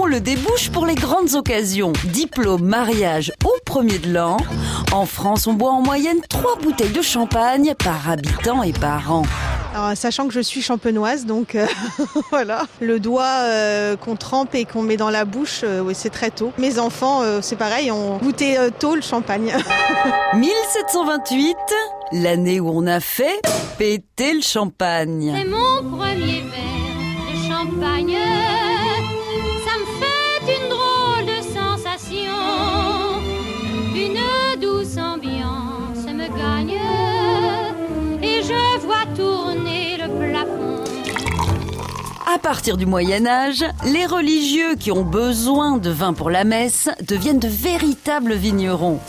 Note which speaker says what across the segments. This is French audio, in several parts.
Speaker 1: on le débouche pour les grandes occasions. Diplôme, mariage au premier de l'an. En France, on boit en moyenne 3 bouteilles de champagne par habitant et par an.
Speaker 2: Alors, sachant que je suis champenoise, donc euh, voilà, le doigt euh, qu'on trempe et qu'on met dans la bouche, euh, oui, c'est très tôt. Mes enfants, euh, c'est pareil, ont goûté euh, tôt le champagne.
Speaker 1: 1728, l'année où on a fait péter le champagne.
Speaker 3: C'est mon premier verre de champagne.
Speaker 1: À partir du Moyen Âge, les religieux qui ont besoin de vin pour la messe deviennent de véritables vignerons.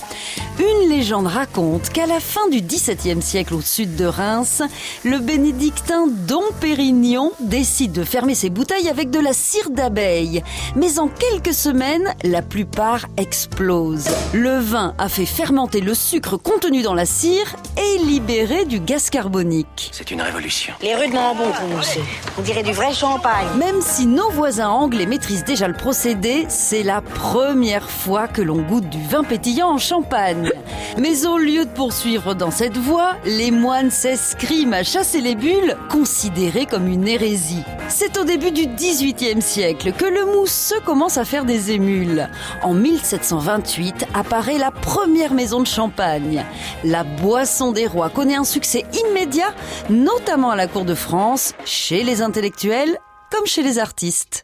Speaker 1: Une légende raconte qu'à la fin du XVIIe siècle au sud de Reims, le bénédictin Dom Pérignon décide de fermer ses bouteilles avec de la cire d'abeille. Mais en quelques semaines, la plupart explosent. Le vin a fait fermenter le sucre contenu dans la cire et libéré du gaz carbonique.
Speaker 4: C'est une révolution.
Speaker 5: Les rudements nous sait. On dirait du vrai champagne.
Speaker 1: Même si nos voisins anglais maîtrisent déjà le procédé, c'est la première fois que l'on goûte du vin pétillant en Champagne. Mais au lieu de poursuivre dans cette voie, les moines s'escriment à chasser les bulles, considérées comme une hérésie. C'est au début du XVIIIe siècle que le mousseux commence à faire des émules. En 1728 apparaît la première maison de champagne. La boisson des rois connaît un succès immédiat, notamment à la cour de France, chez les intellectuels comme chez les artistes.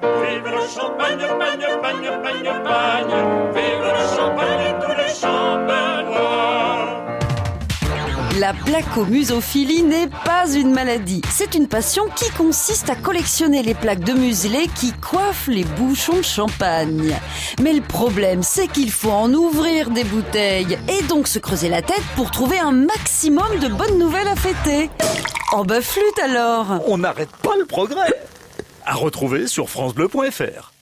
Speaker 1: La placomusophilie n'est pas une maladie. C'est une passion qui consiste à collectionner les plaques de muselé qui coiffent les bouchons de champagne. Mais le problème, c'est qu'il faut en ouvrir des bouteilles et donc se creuser la tête pour trouver un maximum de bonnes nouvelles à fêter. Oh bah flûte alors
Speaker 6: On n'arrête pas le progrès. À retrouver sur francebleu.fr.